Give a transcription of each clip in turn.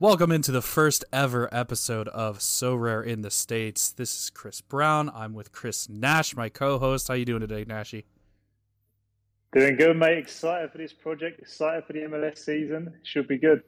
Welcome into the first ever episode of Sorare in the States. This is Chris Brown. I'm with Chris Nash, my co-host. How you doing today, Nashy? Doing good, mate. Excited for this project. Excited for the MLS season. Should be good.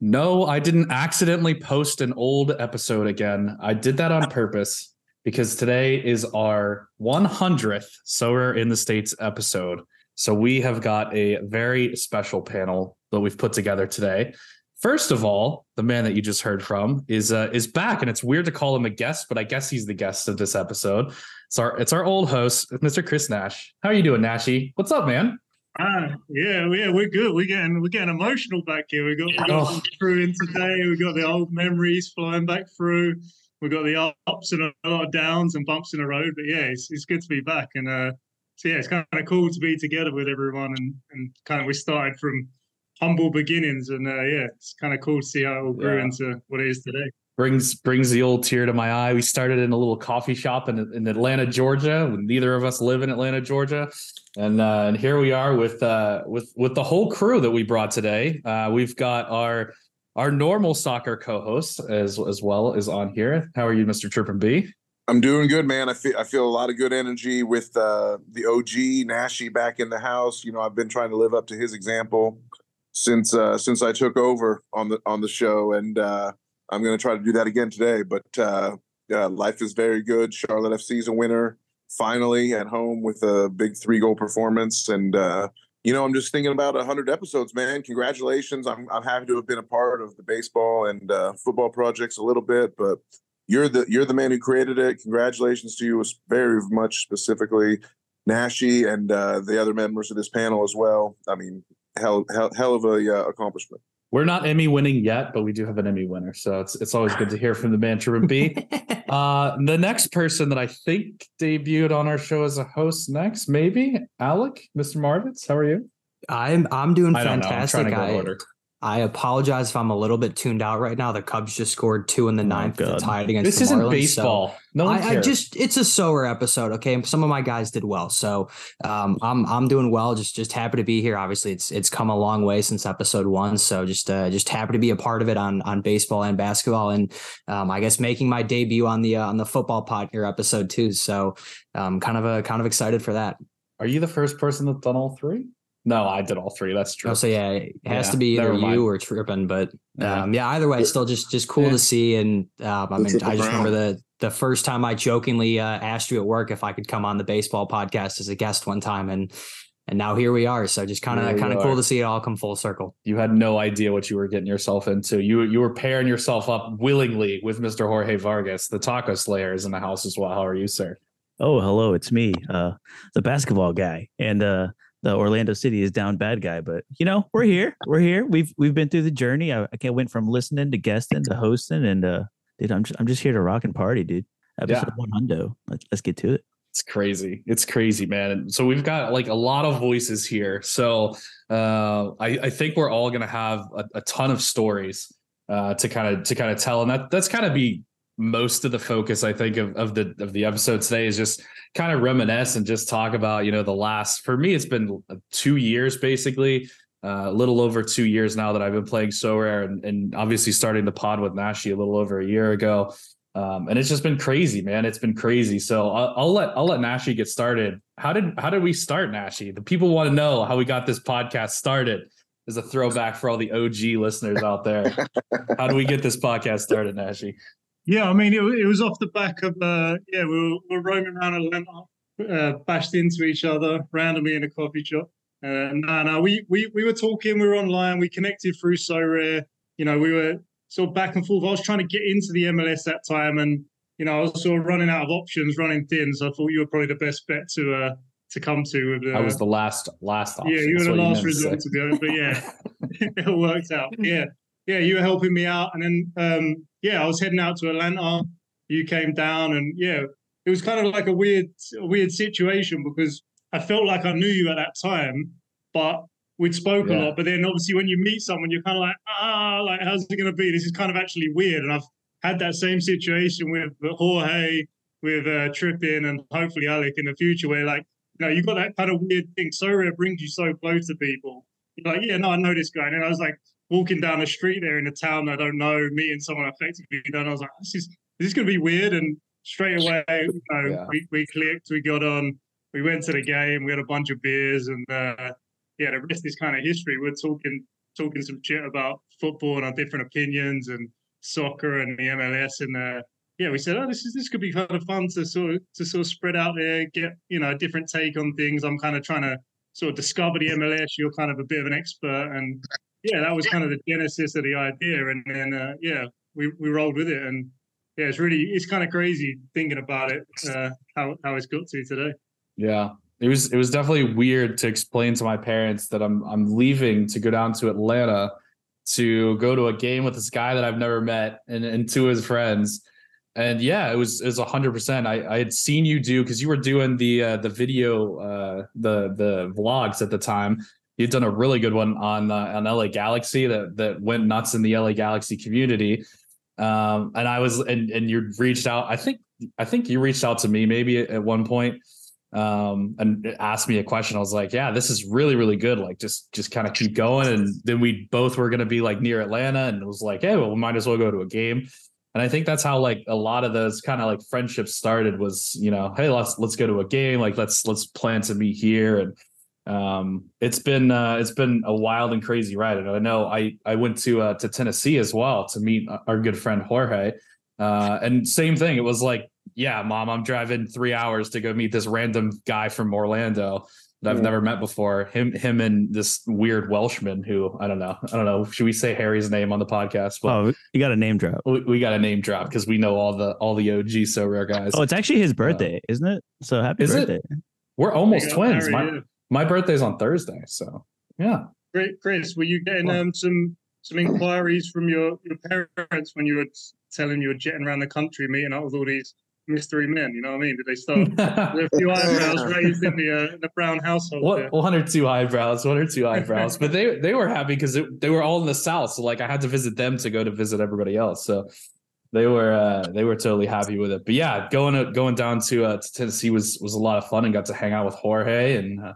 No, I didn't accidentally post an old episode again. I did that on purpose because today is our 100th Sorare in the States episode. So we have got a very special panel that we've put together today. First of all, the man that you just heard from is uh, is back, and it's weird to call him a guest, but I guess he's the guest of this episode. It's our it's our old host, Mr. Chris Nash. How are you doing, Nashy? What's up, man? Ah, yeah, yeah, we're good. We're getting we're getting emotional back here. We got we got oh. crew in today. We got the old memories flying back through. We got the ups and a lot of downs and bumps in the road. But yeah, it's, it's good to be back. And uh, so yeah, it's kind of cool to be together with everyone and and kind of we started from humble beginnings, and uh, yeah, it's kind of cool to see how it all grew yeah. into what it is today. Brings brings the old tear to my eye. We started in a little coffee shop in, in Atlanta, Georgia. Neither of us live in Atlanta, Georgia, and uh, and here we are with uh, with with the whole crew that we brought today. Uh, we've got our our normal soccer co-host as as well is on here. How are you, Mister Trippin B? I'm doing good, man. I feel I feel a lot of good energy with uh, the OG Nashy back in the house. You know, I've been trying to live up to his example since uh, since I took over on the on the show, and uh, I'm going to try to do that again today. But uh, yeah, life is very good. Charlotte FC is a winner finally at home with a big three goal performance, and uh, you know I'm just thinking about 100 episodes, man. Congratulations! I'm I'm happy to have been a part of the baseball and uh, football projects a little bit, but you're the you're the man who created it. Congratulations to you, very much specifically. Nashy and uh, the other members of this panel as well. I mean, hell hell, hell of a uh, accomplishment. We're not Emmy winning yet, but we do have an Emmy winner, so it's it's always good to hear from the man to B. uh, the next person that I think debuted on our show as a host next, maybe Alec, Mr. Marvitz. How are you? I'm I'm doing fantastic. I, I apologize if I'm a little bit tuned out right now. The Cubs just scored two in the oh ninth oh, to tie it against this the isn't Marlins, baseball. So no one I, cares. I just it's a Sorare episode. Okay, some of my guys did well, so um, I'm I'm doing well. Just just happy to be here. Obviously, it's it's come a long way since episode one. So just uh, just happy to be a part of it on on baseball and basketball, and um, I guess making my debut on the uh, on the football pod here episode two. So um, kind of a kind of excited for that. Are you the first person that's done all three? No, I did all three. That's true. Oh, so yeah, it has yeah, to be either you or Trippin, but um, yeah. either way, it's still just just cool yeah. to see. And um, I mean, I just remember the the first time I jokingly uh, asked you at work if I could come on the baseball podcast as a guest one time, and and now here we are. So just kind of kind of cool to see it all come full circle. You had no idea what you were getting yourself into. You you were pairing yourself up willingly with Mr. Jorge Vargas. The Taco Slayer is in the house as well. How are you, sir? Oh, hello, it's me, uh, the basketball guy, and uh, the Orlando City is down bad guy, but you know we're here. We're here. We've we've been through the journey. I, I went from listening to guesting to hosting, and uh, dude, I'm just I'm just here to rock and party, dude. Episode yeah. one hundo. Let's let's get to it. It's crazy. It's crazy, man. So we've got like a lot of voices here. So uh, I I think we're all gonna have a, a ton of stories uh, to kind of to kind of tell, and that that's kind of be most of the focus I think of, of the of the episode today is just kind of reminisce and just talk about you know the last for me it's been two years basically uh, a little over two years now that I've been playing Sorare and, and obviously starting the pod with Nashi a little over a year ago. Um, and it's just been crazy man. It's been crazy. So I'll, I'll let I'll let Nashi get started. How did how did we start Nashi? The people want to know how we got this podcast started. As a throwback for all the OG listeners out there. How do we get this podcast started Nashy yeah, I mean, it, it was off the back of, uh, yeah, we were, we were roaming around Atlanta, uh, bashed into each other randomly in a coffee shop. Uh, no, no, we, we, we were talking, we were online, we connected through Sorare. You know, we were sort of back and forth. I was trying to get into the MLS that time, and you know, I was sort of running out of options, running thin. So I thought you were probably the best bet to uh, to come to. With uh, I was the last last option. Yeah, you were the last resort to, honest, but yeah, it worked out. Yeah, yeah, you were helping me out, and then um, yeah, I was heading out to Atlanta. You came down, and yeah, it was kind of like a weird, a weird situation because I felt like I knew you at that time, but we'd spoke yeah. a lot. But then obviously, when you meet someone, you're kind of like, ah, like how's it going to be? This is kind of actually weird. And I've had that same situation with Jorge with uh, Trippin and hopefully Alec in the future, where like you know you got that kind of weird thing. Sorare brings you so close to people. You're like, yeah, no, I know this guy, and then I was like walking down the street there in a town I don't know, meeting someone effectively, and I was like, this is this is gonna be weird, and straight away, you know, Yeah. we, we clicked, we got on, we went to the game, we had a bunch of beers, and uh, yeah, the rest is kind of history. We're talking talking some shit about football and our different opinions and soccer and the MLS and uh, yeah, we said, oh, this is this could be kind of fun to sort of to sort of spread out there, get you know a different take on things. I'm kind of trying to sort of discover the MLS. You're kind of a bit of an expert, and yeah, that was kind of the genesis of the idea. And then uh, yeah, we we rolled with it, and yeah, it's really it's kind of crazy thinking about it uh, how how it's got to today. Yeah. It was it was definitely weird to explain to my parents that I'm I'm leaving to go down to Atlanta to go to a game with this guy that I've never met and, and two of his friends. And yeah, it was it was hundred percent. I, I had seen you do because you were doing the uh, the video uh, the the vlogs at the time. You'd done a really good one on uh, on LA Galaxy that that went nuts in the LA Galaxy community. Um, and I was and and you reached out. I think I think you reached out to me maybe at, at one point um and asked me a question. I was like yeah this is really really good. Like just just kind of keep going. And then we both were going to be like near atlanta and it was like hey well we might as well go to a game. And i think that's how like a lot of those kind of like friendships started was you know hey let's let's go to a game. Like let's let's plan to meet here. And um it's been uh it's been a wild and crazy ride and i know i i went to uh to tennessee as well to meet our good friend jorge uh and same thing it was like yeah, mom, I'm driving three hours to go meet this random guy from Orlando that I've Yeah. never met before. Him, him, and this weird Welshman who I don't know. I don't know. Should we say Harry's name on the podcast? But Oh, you got a name drop. we, we got a name drop because we know all the all the OG Sorare guys. Oh, it's actually his birthday, isn't it? So happy Is it? birthday. We're almost Yeah, twins. Harry, My yeah. My birthday's on Thursday, so yeah. Great, Chris, were you getting um, some some inquiries from your, your parents when you were telling you were jetting around the country, meeting up with all these mystery men? You know what I mean? Did they start with a few eyebrows raised in the uh, in the Brown household? What one or two eyebrows, one or two eyebrows, but they they were happy because they were all in the south. So like I had to visit them to go to visit everybody else. So they were uh, they were totally happy with it. But yeah, going going down to, uh, to Tennessee was was a lot of fun and got to hang out with Jorge and uh,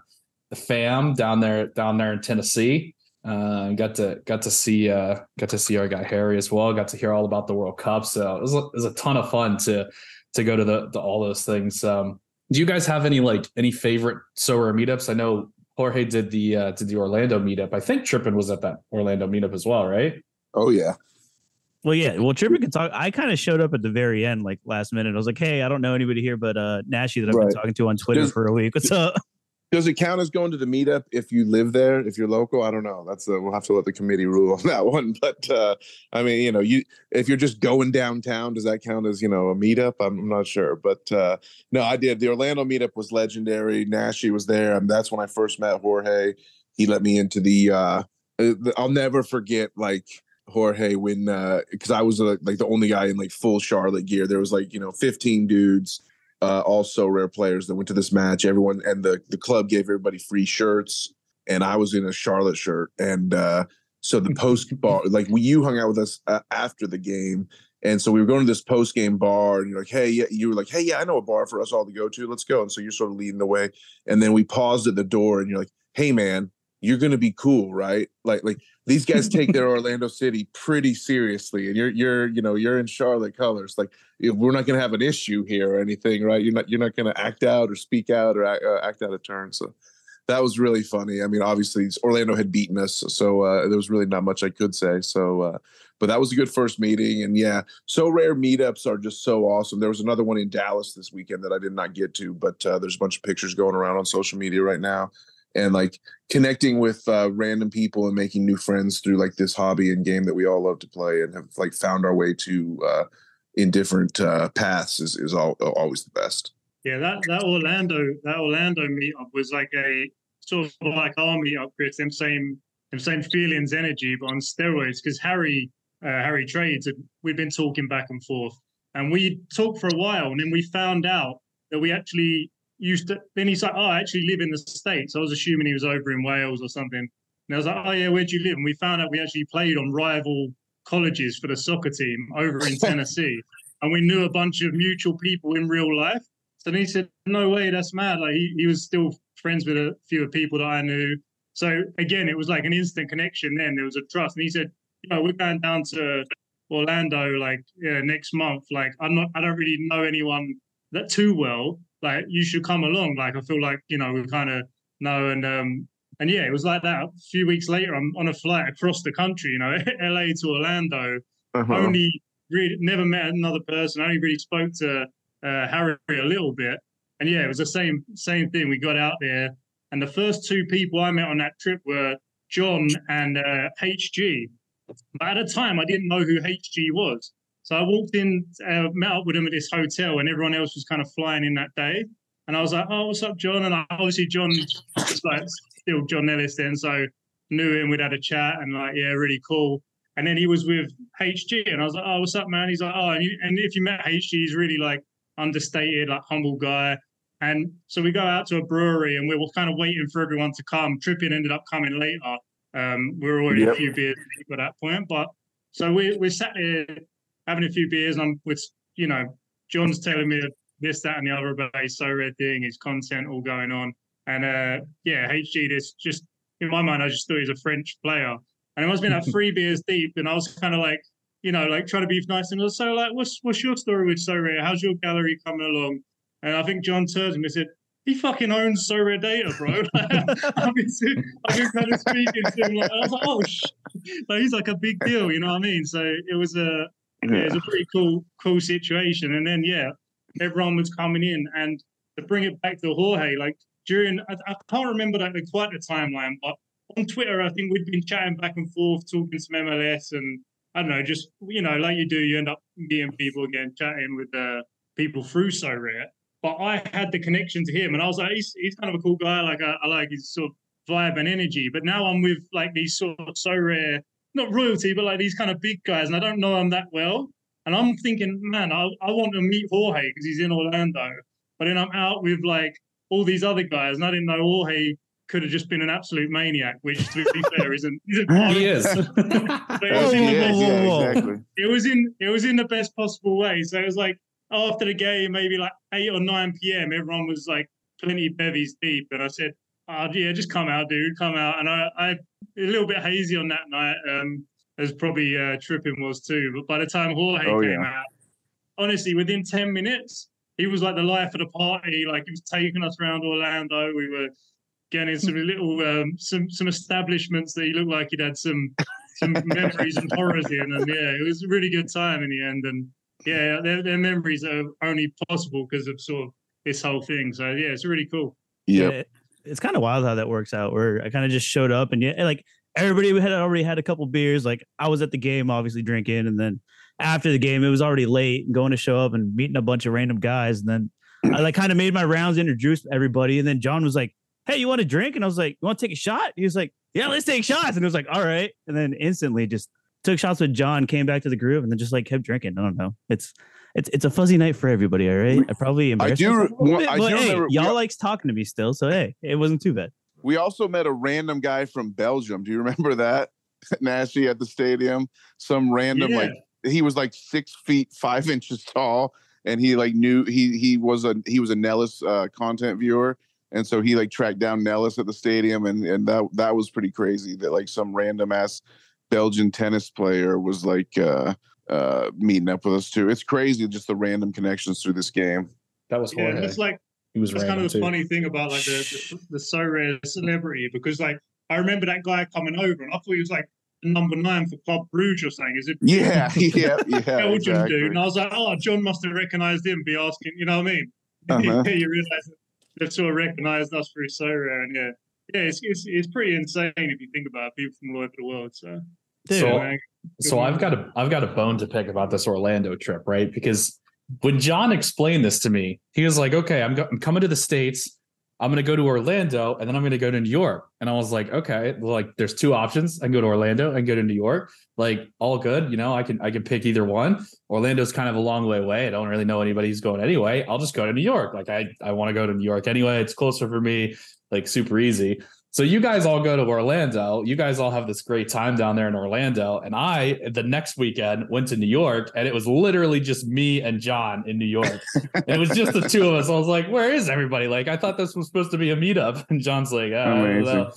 the fam down there down there in Tennessee. Uh, got to got to see uh, got to see our guy Harry as well. Got to hear all about the World Cup. So it was, a- it was a ton of fun to to go to the, the all those things. Um, do you guys have any like any favorite SORA meetups? I know Jorge did the uh, did the Orlando meetup. I think Trippin was at that Orlando meetup as well, right? Oh yeah. Well, yeah. Well, Tripper can talk. I kind of showed up at the very end, like last minute. I was like, "Hey, I don't know anybody here, but uh, Nashy that I've Right. been talking to on Twitter Does- for a week. What's up?" Does it count as going to the meetup if you live there? If you're local, I don't know. That's uh, we'll have to let the committee rule on that one. But uh, I mean, you know, you if you're just going downtown, does that count as you know a meetup? I'm, I'm not sure, but uh, no, I did. The Orlando meetup was legendary. Nashi was there, and that's when I first met Jorge. He let me into the. Uh, uh, I'll never forget like Jorge when because I was uh, like the only guy in like full Charlotte gear. There was like you know 15 dudes uh, also rare players that went to this match. Everyone and the the club gave everybody free shirts, and I was in a Charlotte shirt. And uh, so the post bar, like we, you hung out with us uh, after the game, and so we were going to this post game bar, and you're like, hey, yeah, you were like, hey, yeah, I know a bar for us all to go to. Let's go. And so you're sort of leading the way, and then we paused at the door, and you're like, hey, man. You're gonna be cool, right? Like, like these guys take their Orlando City pretty seriously, and you're, you're, you know, you're in Charlotte colors. Like, we're not going to have an issue here or anything, right? You're not you're not going to act out or speak out or act, uh, act out of turn. So that was really funny. I mean, obviously Orlando had beaten us, so uh, there was really not much I could say. So, uh, but that was a good first meeting, and yeah, Sorare meetups are just so awesome. There was another one in Dallas this weekend that I did not get to, but uh, there's a bunch of pictures going around on social media right now. And like connecting with uh, random people and making new friends through like this hobby and game that we all love to play and have like found our way to uh, in different uh, paths is is all, always the best. Yeah, that that Orlando that Orlando meetup was like a sort of like our meetup, Chris. Them same them same feelings, energy, but on steroids. Because Harry uh, Harry trades, and we'd been talking back and forth, and we talked for a while, and then we found out that we actually used to. Then he's like, "Oh, I actually live in the states." I was assuming he was over in Wales or something. And I was like, "Oh yeah, where do you live?" And we found out we actually played on rival colleges for the soccer team over in Tennessee. and we knew a bunch of mutual people in real life. So then he said, "No way, that's mad." Like he, he was still friends with a few of people that I knew. So again, it was like an instant connection. Then there was a trust, and he said, "You know, we're going down to Orlando like yeah, next month. Like I'm not, I don't really know anyone that too well. Like you should come along. Like I feel like you know we kind of know and um and yeah, it was like that. A few weeks later, I'm on a flight across the country. You know, LA to Orlando. Uh-huh. Only really never met another person. I only really spoke to uh, Harry a little bit. And yeah, it was the same same thing. We got out there, and the first two people I met on that trip were John and uh, HG. But at the time, I didn't know who HG was. So I walked in, uh, met up with him at this hotel, and everyone else was kind of flying in that day. And I was like, "Oh, what's up, John?" And I, obviously, John was like still John Nellis then, so knew him. We'd had a chat, and like, yeah, really cool. And then he was with HG, and I was like, "Oh, what's up, man?" He's like, "Oh," and, you, and if you met HG, he's really like understated, like humble guy. And so we go out to a brewery, and we were kind of waiting for everyone to come. Trippin ended up coming later. Um, we were already Yep. a few beers at that point, but so we we sat here having a few beers, and I'm with you know John's telling me this, that, and the other about his so red thing, his content all going on, and uh yeah, HG this just in my mind, I just thought he was a French player, and it must have been like three beers deep, and I was kind of like you know like trying to be nice and so like what's what's your story with Sorare? How's your gallery coming along? And I think John me and said. He fucking owns SorareData, bro. I've been, I've been kind of speaking to him like I was like, oh, sh-. like he's like a big deal, you know what I mean? So it was a yeah, it was a pretty cool, cool situation. And then yeah, everyone was coming in, and to bring it back to Jorge, like during I, I can't remember like the, quite the timeline, but on Twitter, I think we'd been chatting back and forth, talking some MLS, and I don't know, just you know, like you do, you end up meeting people again, chatting with uh, people through Sorare. But I had the connection to him, and I was like, he's, he's kind of a cool guy. Like I, I like his sort of vibe and energy. But now I'm with like these sort of Sorare, not royalty, but like these kind of big guys, and I don't know them that well. And I'm thinking, man, I, I want to meet Jorge because he's in Orlando. But then I'm out with like all these other guys, and I didn't know Jorge could have just been an absolute maniac, which to be fair isn't. isn't He is. But it was, oh, in the whoa, best, whoa, yeah, exactly. it was in it was in the best possible way. So it was like after the game, maybe like eight or nine p.m. Everyone was like plenty bevies deep, and I said, "Oh yeah, just come out, dude, come out." And I, I a little bit hazy on that night, um, as probably uh, Trippin was too. But by the time Jorge Oh, came yeah. out, honestly, within ten minutes, he was like the life of the party. Like he was taking us around Orlando. We were getting some little um, some some establishments that he looked like he'd had some some memories and horrors in, and yeah, it was a really good time in the end. And yeah, their, their memories are only possible because of sort of this whole thing. So yeah, it's really cool. Yep. Yeah, it's kind of wild how that works out. Where I kind of just showed up and yeah, like everybody had already had a couple beers. Like I was at the game, obviously drinking, and then after the game, it was already late. and Going to show up and meeting a bunch of random guys, and then I like kind of made my rounds, introduced everybody, and then John was like, "Hey, you want a drink?" And I was like, "You want to take a shot?" He was like, "Yeah, let's take shots." And it was like, "All right," and then instantly just took shots with John, came back to the group, and then just like kept drinking. I don't know. It's it's it's a fuzzy night for everybody. All right, I probably embarrassed I do bit, I but do hey, remember- y'all likes talking to me still, so hey, it wasn't too bad. We also met a random guy from Belgium. Do you remember that? Nashi at the stadium. Some random Yeah. like he was like six feet five inches tall, and he like knew he he was a he was a Nellis uh, content viewer, and so he like tracked down Nellis at the stadium, and and that that was pretty crazy. That like some random ass Belgian tennis player was like uh uh meeting up with us too. It's crazy just the random connections through this game. That was Yeah, it's like he was that's kind of the too. funny thing about like the, the the Sorare celebrity because like I remember that guy coming over and I thought he was like number nine for Club Bruges or something. Is it Yeah, yeah, yeah. Belgian exactly. dude? And I was like, oh, John must have recognized him. Be asking, you know what I mean? Uh-huh. you realize that they've sort of recognized us through Sorare, and yeah, yeah, it's, it's it's pretty insane if you think about it, people from all over the world. So, Dude, So- man. So I've got a I've got a bone to pick about this Orlando trip, right? Because when John explained this to me, he was like, "Okay, I'm, go- I'm coming to the states. I'm going to go to Orlando, and then I'm going to go to New York." And I was like, "Okay, like there's two options. I can go to Orlando and go to New York. Like all good, you know. I can I can pick either one. Orlando's kind of a long way away. I don't really know anybody who's going anyway. I'll just go to New York. Like I I want to go to New York anyway. It's closer for me. Like super easy." So you guys all go to Orlando. You guys all have this great time down there in Orlando. And I, the next weekend, went to New York and it was literally just me and John in New York. it was just the two of us. I was like, where is everybody? Like, I thought this was supposed to be a meetup. And John's like, "Ah, I don't know.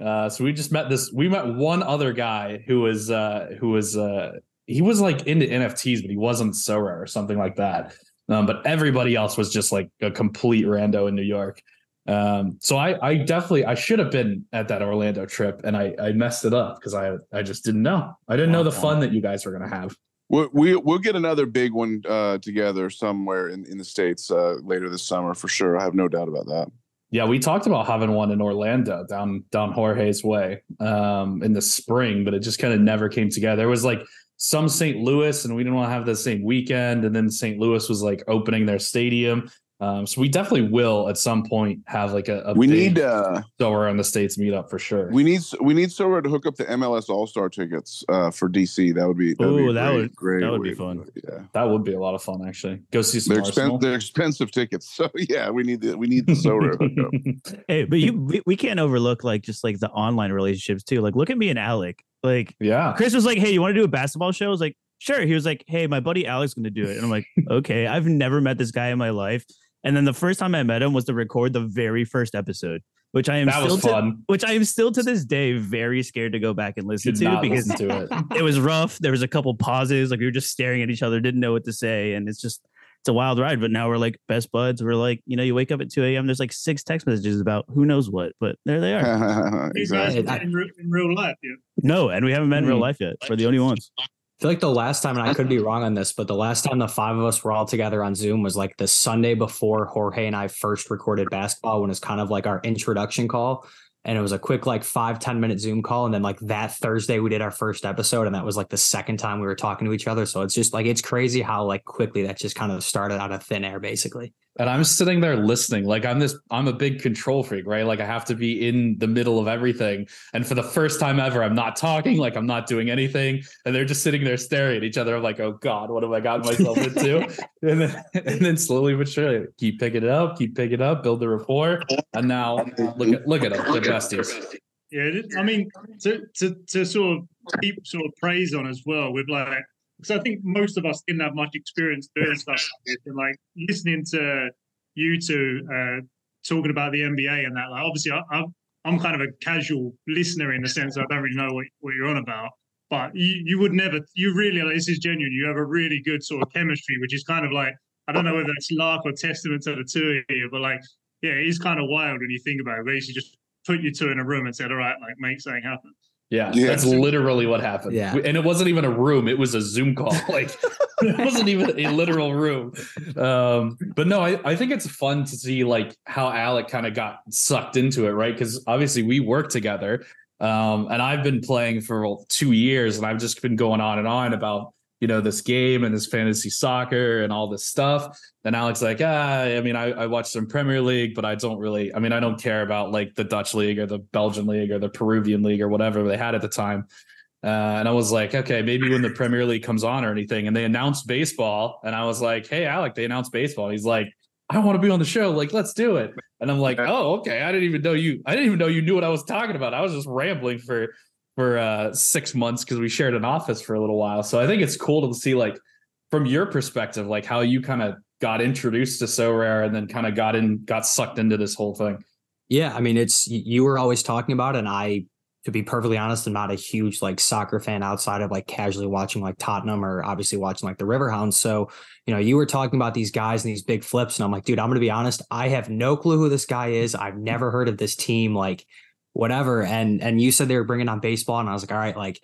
Uh, so we just met this. We met one other guy who was uh, who was uh, he was like into NFTs, but he wasn't Sorare or something like that. Um, but everybody else was just like a complete rando in New York. Um, so I, I definitely I should have been at that Orlando trip, and I, I messed it up because I I just didn't know. I didn't know the fun that you guys were gonna have. We, we we'll get another big one uh, together somewhere in, in the states uh, later this summer for sure. I have no doubt about that. Yeah, we talked about having one in Orlando down down Jorge's way um, in the spring, but it just kind of never came together. It was like some St. Louis, and we didn't want to have the same weekend, and then St. Louis was like opening their stadium. Um, so we definitely will at some point have like a, a We need uh, Sorare in the states meetup for sure. we need we need Sorare to hook up the MLS All Star tickets uh, for DC. That would be that would be that great, would- great that would be way to fun. it, Yeah, that would be a lot of fun actually. Go see some they're Arsenal. expensive. They're expensive tickets. So yeah, we need the we need the Sorare hookup. Hey, but you we, we can't overlook like just like the online relationships too. Like look at me and Alec. Like yeah. Chris was like, "Hey, you want to do a basketball show?" I was like, "Sure." He was like, "Hey, my buddy Alec's going to do it," and I'm like, "Okay." I've never met this guy in my life, and then the first time I met him was to record the very first episode, which I am That still was to, which I am still to this day very scared to go back and listen Did to not because listen to it. it was rough. There was a couple pauses, like we were just staring at each other, didn't know what to say, and it's just it's a wild ride. But now we're like best buds. We're like, you know, you wake up at 2 a.m. There's like six text messages about who knows what, but there they are. Exactly. in, re- in real life, yeah. No, and we haven't met in real Mm. life yet. We're the only ones. I feel like the last time, and I could be mm-hmm. wrong on this, but the last time the five of us were all together on Zoom was like the Sunday before Jorge and I first recorded basketball when it's kind of like our introduction call. And it was a quick, like five ten minute Zoom call. And then like that Thursday, we did our first episode. And that was like the second time we were talking to each other. So it's just like, it's crazy how like quickly that just kind of started out of thin air, basically. and I'm sitting there listening. Like I'm this, I'm a big control freak, right? Like I have to be in the middle of everything. And for the first time ever, I'm not talking, like I'm not doing anything, and they're just sitting there staring at each other. I'm like, oh god, what have I gotten myself into? and then, and then slowly but surely, keep picking it up, keep picking it up, build the rapport, and now look at look at them, Yeah, I mean, to, to to sort of keep sort of praise on as well with like, because I think most of us didn't have much experience doing stuff like this, and like listening to you two uh, talking about the NBA and that. Like, obviously, I, I'm I'm kind of a casual listener in the sense I don't really know what, what you're on about. But you, you would never, you really, like, this is genuine. You have a really good sort of chemistry, which is kind of like, I don't know whether it's luck or testament to the two of you, but like, yeah, it is kind of wild when you think about it. Basically, just put you two in a room and said, all right, like, make something happen. Yeah, Yeah. that's literally what happened. Yeah. and it wasn't even a room; it was a Zoom call. Like it wasn't even a literal room. Um, but no, I, I think it's fun to see like how Alec kind of got sucked into it, right? Because obviously we work together, um, and I've been playing for two years, and I've just been going on and on about you know this game and this fantasy soccer and all this stuff. And Alex like, ah, I mean, I, I watched some Premier League, but I don't really. I mean, I don't care about like the Dutch league or the Belgian league or the Peruvian league or whatever they had at the time. Uh, and I was like, okay, maybe when the Premier League comes on or anything, and they announced baseball, and I was like, hey, Alec, they announced baseball. And he's like, I want to be on the show. Like, let's do it. And I'm like, oh, okay. I didn't even know you. I didn't even know you knew what I was talking about. I was just rambling for for uh, six months because we shared an office for a little while. So I think it's cool to see like from your perspective, like how you kind of got introduced to Sorare and then kind of got in, got sucked into this whole thing. Yeah, I mean, it's you were always talking about, it, and I, to be perfectly honest, I'm not a huge like soccer fan outside of like casually watching like Tottenham or obviously watching like the Riverhounds. So, you know, you were talking about these guys and these big flips, and I'm like, dude, I'm gonna be honest, I have no clue who this guy is. I've never heard of this team, like whatever. And and you said they were bringing on baseball, and I was like, all right, like.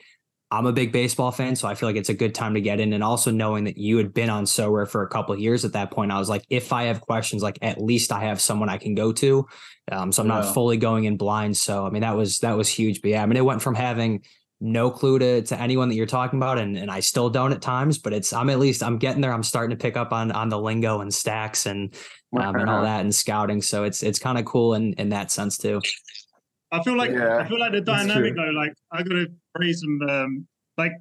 I'm a big baseball fan, so I feel like it's a good time to get in. And also knowing that you had been on Sorare for a couple of years at that point, I was like, if I have questions, like at least I have someone I can go to. Um, so I'm Yeah. not fully going in blind. So I mean that was that was huge. But yeah, I mean it went from having no clue to to anyone that you're talking about, and and I still don't at times, but it's I'm at least I'm getting there. I'm starting to pick up on on the lingo and stacks and um, and all that and scouting. So it's it's kind of cool in in that sense too. I feel like Yeah, I feel like the dynamic though, like I gotta praise him. Um, like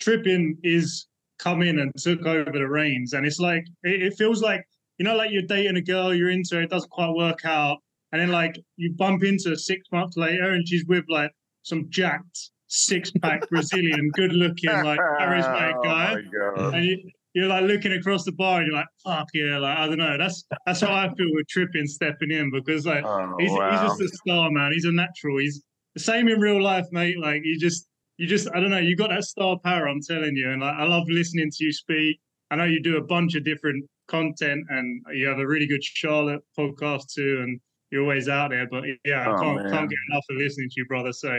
Trippin is come in and took over the reins, and it's like it, it feels like you know, like you're dating a girl, you're into it, it doesn't quite work out, and then like you bump into her six months later, and she's with like some jacked six pack Brazilian, good looking, like charismatic guy, Oh my God. and you, you're like looking across the bar, and you're like, fuck yeah, like I don't know. That's that's how I feel with Trippin stepping in because like Oh, he's, wow. he's just a star, man. He's a natural. He's the same in real life, mate. Like you just, you just, I don't know. You got that star power. I'm telling you, and like I love listening to you speak. I know you do a bunch of different content, and you have a really good Charlotte podcast too, and you're always out there. But yeah, Oh, I can't, man. can't get enough of listening to you, brother. So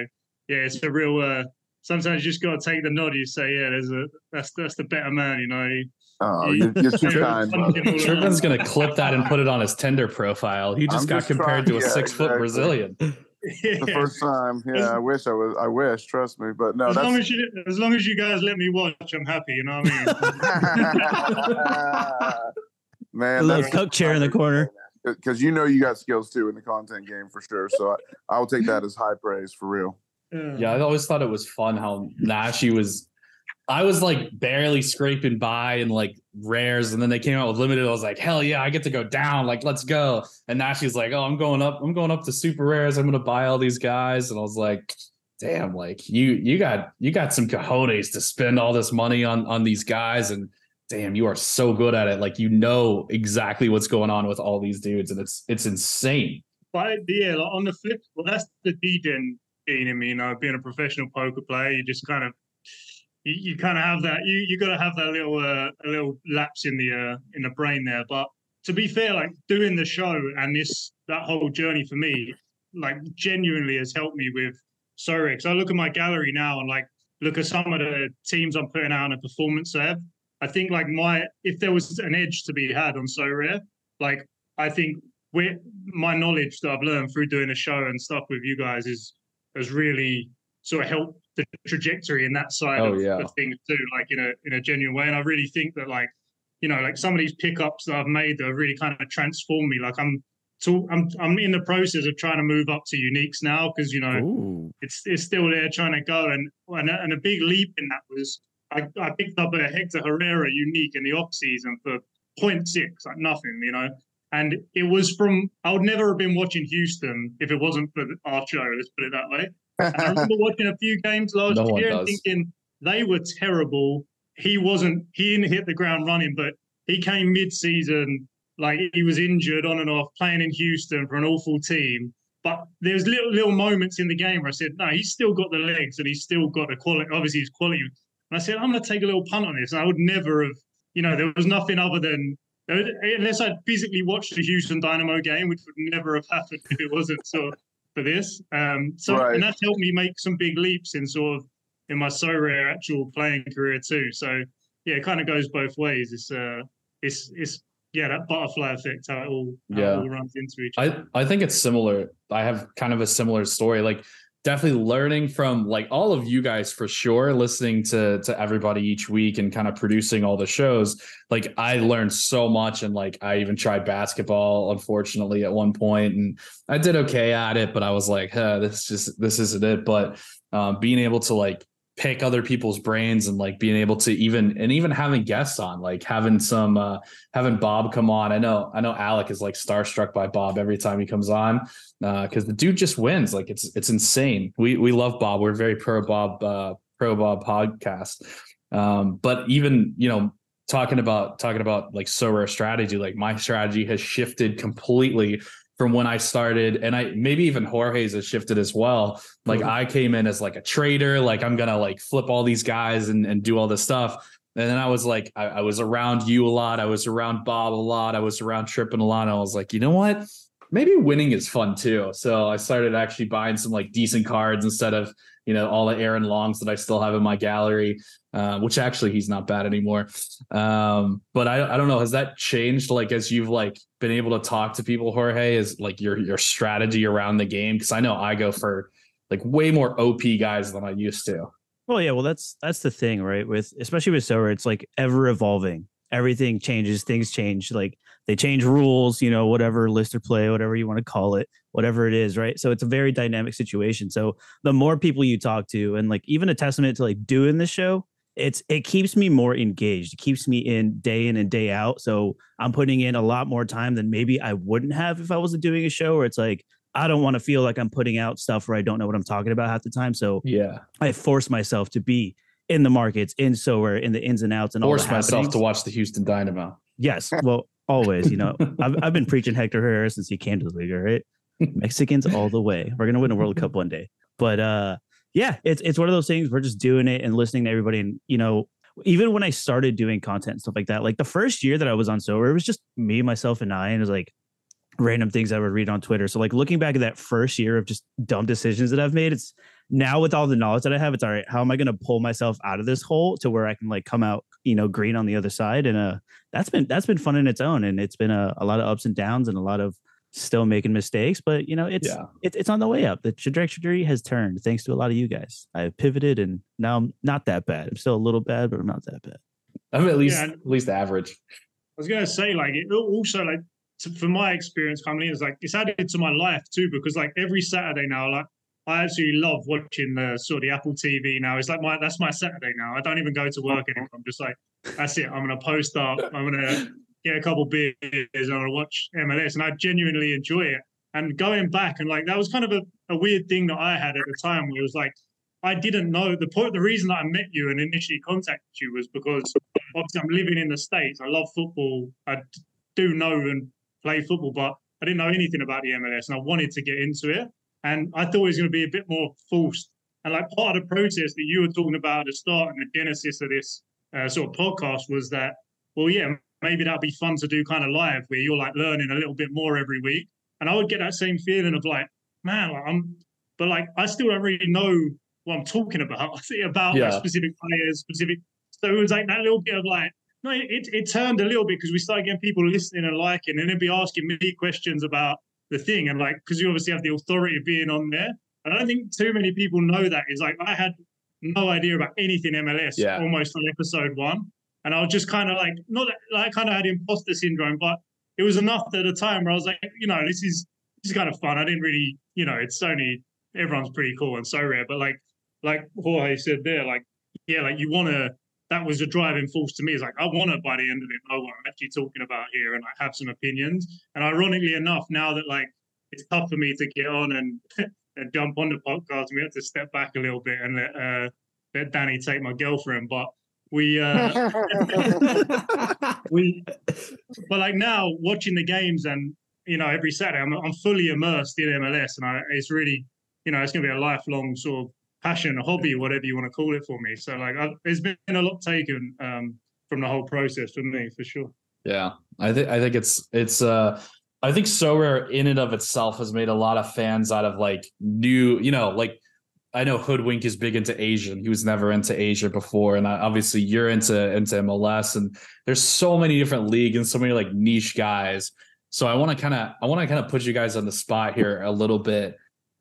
yeah, it's a real. uh Sometimes you just got to take the nod. You say, yeah, there's a that's that's the better man. You know. Oh, he- you're, you're too Trippin- kind, brother. Trippin's gonna clip that and put it on his Tinder profile. He just I'm got just compared trying- to a yeah, six foot exactly. Brazilian. The first time. Yeah, I wish I was. I wish. Trust me. But no, as long as you as long as you guys let me watch, I'm happy. You know what I mean? Man, A little that's cook chair in the corner. because you know you got skills too in the content game for sure. So I, I'll take that as high praise for real. Mm. Yeah, I always thought it was fun how Nashi was. I was like barely scraping by and like rares, and then they came out with limited. I was like, hell yeah, I get to go down. Like, let's go. And Nashi's like, oh, I'm going up. I'm going up to super rares. I'm gonna buy all these guys. And I was like, damn, like you you got you got some cojones to spend all this money on on these guys, and damn, you are so good at it. Like you know exactly what's going on with all these dudes, and it's it's insane. But yeah, like on the flip, well, that's the Deden gene in me. You know, being a professional poker player, you just kind of you, you kind of have that. You you got to have that little uh, a little lapse in the uh, in the brain there. But to be fair, like doing the show and this that whole journey for me, like genuinely has helped me with because I look at my gallery now and like look at some of the teams I'm putting out on a performance lab. I think like my if there was an edge to be had on Sorare, like I think with my knowledge that I've learned through doing a show and stuff with you guys is has really sort of helped the trajectory in that side Oh, of, yeah. of things too, like in a in a genuine way. And I really think that like you know like some of these pickups that I've made that have really kind of transformed me. Like I'm so I'm I'm in the process of trying to move up to uniques now because you know Ooh. it's it's still there trying to go. And and a, and a big leap in that was I, I picked up a Hector Herrera unique in the off season for 0.6, like nothing, you know. And it was from I would never have been watching Houston if it wasn't for our show. Let's put it that way. And I remember watching a few games last No year and thinking they were terrible. He wasn't. He didn't hit the ground running, but he came mid-season like he was injured on and off, playing in Houston for an awful team. But there's little little moments in the game where I said, no, he's still got the legs and he's still got the quality. Obviously, his quality. And I said, I'm going to take a little punt on this. And I would never have, you know, there was nothing other than unless I'd physically watched the Houston Dynamo game, which would never have happened if it wasn't sort of for this. Um, so Right. and that's helped me make some big leaps in sort of in my Sorare actual playing career too. So yeah, it kind of goes both ways. It's uh, it's it's yeah, that butterfly effect how it all how Yeah. it all runs into each other. I I think it's similar. I have kind of a similar story. Like definitely learning from like all of you guys for sure, listening to to everybody each week and kind of producing all the shows. Like I learned so much and like I even tried basketball unfortunately at one point and I did okay at it, but I was like, huh, this just this isn't it. But um, being able to like pick other people's brains and like being able to even and even having guests on like having some uh having bob come on. I know i know alec is like starstruck by bob every time he comes on Uh because the dude just wins. Like it's it's insane. We we love bob. We're very pro bob uh pro bob podcast. Um but even you know talking about talking about like Sorare strategy like my strategy has shifted completely from when I started, and I maybe even Jorge's has shifted as well. Like Mhm. I came in as like a trader, like I'm gonna like flip all these guys and, and do all this stuff. And then I was like, I, I was around you a lot. I was around Bob a lot. I was around Trippin a lot. And I was like, you know what? Maybe winning is fun too. So I started actually buying some like decent cards instead of you know all the Aaron Longs that I still have in my gallery. Uh, which actually he's not bad anymore. Um, but I, I don't know, has that changed like as you've like been able to talk to people, Jorge, is like your your strategy around the game? Because I know I go for like way more OP guys than I used to. Well, yeah, well, that's that's the thing, right? With especially with Sorare, it's like ever evolving. Everything changes, things change. Like they change rules, you know, whatever list or play, whatever you want to call it, whatever it is, right? So it's a very dynamic situation. So the more people you talk to, and like even a testament to like doing the show it's it keeps me more engaged. It keeps me in day in and day out. So I'm putting in a lot more time than maybe I wouldn't have if I wasn't doing a show where it's like I don't want to feel like I'm putting out stuff where I don't know what I'm talking about half the time. So yeah, I force myself to be in the markets, in Sorare, in the ins and outs, and force all myself to watch the Houston Dynamo. Yes, well, always. You know, I've I've been preaching Hector Herrera since he came to the league. Right, Mexicans all the way. We're gonna win a World Cup one day. But uh, yeah, it's it's one of those things. We're just doing it and listening to everybody, and you know, even when I started doing content and stuff like that, like the first year that I was on Sorare, it was just me, myself, and I, and it was like random things I would read on Twitter. So like looking back at that first year of just dumb decisions that I've made, it's now with all the knowledge that I have, it's all right. How am I to pull myself out of this hole to where I can like come out, you know, green on the other side? And uh, that's been that's been fun in its own, and it's been a, a lot of ups and downs and a lot of still making mistakes, but you know, it's yeah. it, it's on the way up. The trajectory has turned thanks to a lot of you guys. I've pivoted and now I'm not that bad. I'm still a little bad, but I'm not that bad. I'm at least yeah, at least average. I was gonna say, like, it also like to, for my experience coming in, is like it's added to my life too because like every Saturday now, like I absolutely love watching the sort of the Apple TV now. It's like my that's my Saturday now. I don't even go to work uh-huh. anymore. I'm just like that's it. I'm gonna post up. I'm gonna get a couple beers and I'll watch MLS, and I genuinely enjoy it. And going back and like that was kind of a, a weird thing that I had at the time where it was like I didn't know the point. The reason that I met you and initially contacted you was because obviously I'm living in the states. I love football. I do know and play football, but I didn't know anything about the MLS, and I wanted to get into it. And I thought it was going to be a bit more forced. And like part of the process that you were talking about at the start and the genesis of this uh, sort of podcast was that, well, yeah, maybe that'd be fun to do kind of live where you're like learning a little bit more every week. And I would get that same feeling of like, man, like I'm, but like I still don't really know what I'm talking about about yeah. like specific players, specific. So it was like that little bit of like, no, it it turned a little bit because we started getting people listening and liking, and they'd be asking me questions about the thing, and like because you obviously have the authority of being on there. And I don't think too many people know that. Is like I had no idea about anything MLS yeah. almost on episode one. And I was just kind of like, not like, I kind of had imposter syndrome, but it was enough at the time where I was like, you know, this is this is kind of fun. I didn't really, you know, it's only everyone's pretty cool and Sorare. but like like Jorge said there, like yeah, like you want to. That was a driving force to me. It's like I want to by the end of it know what I'm actually talking about here, and I have some opinions. And ironically enough, now that like it's tough for me to get on and and jump on the podcast, we have to step back a little bit and let uh, let Danny take my girlfriend. But we uh we but like now watching the games and you know every Saturday I'm, I'm fully immersed in MLS and I, it's really you know it's gonna be a lifelong sort of passion, a hobby, whatever you want to call it for me. So like I, there's been a lot taken um, from the whole process for me for sure. Yeah, I think I think it's it's uh I think Sorare in and of itself has made a lot of fans out of like new, you know, like I know Hoodwink is big into Asian. He was never into Asia before, and obviously you're into into MLS. And there's so many different league and so many like niche guys. So I want to kind of I want to kind of put you guys on the spot here a little bit.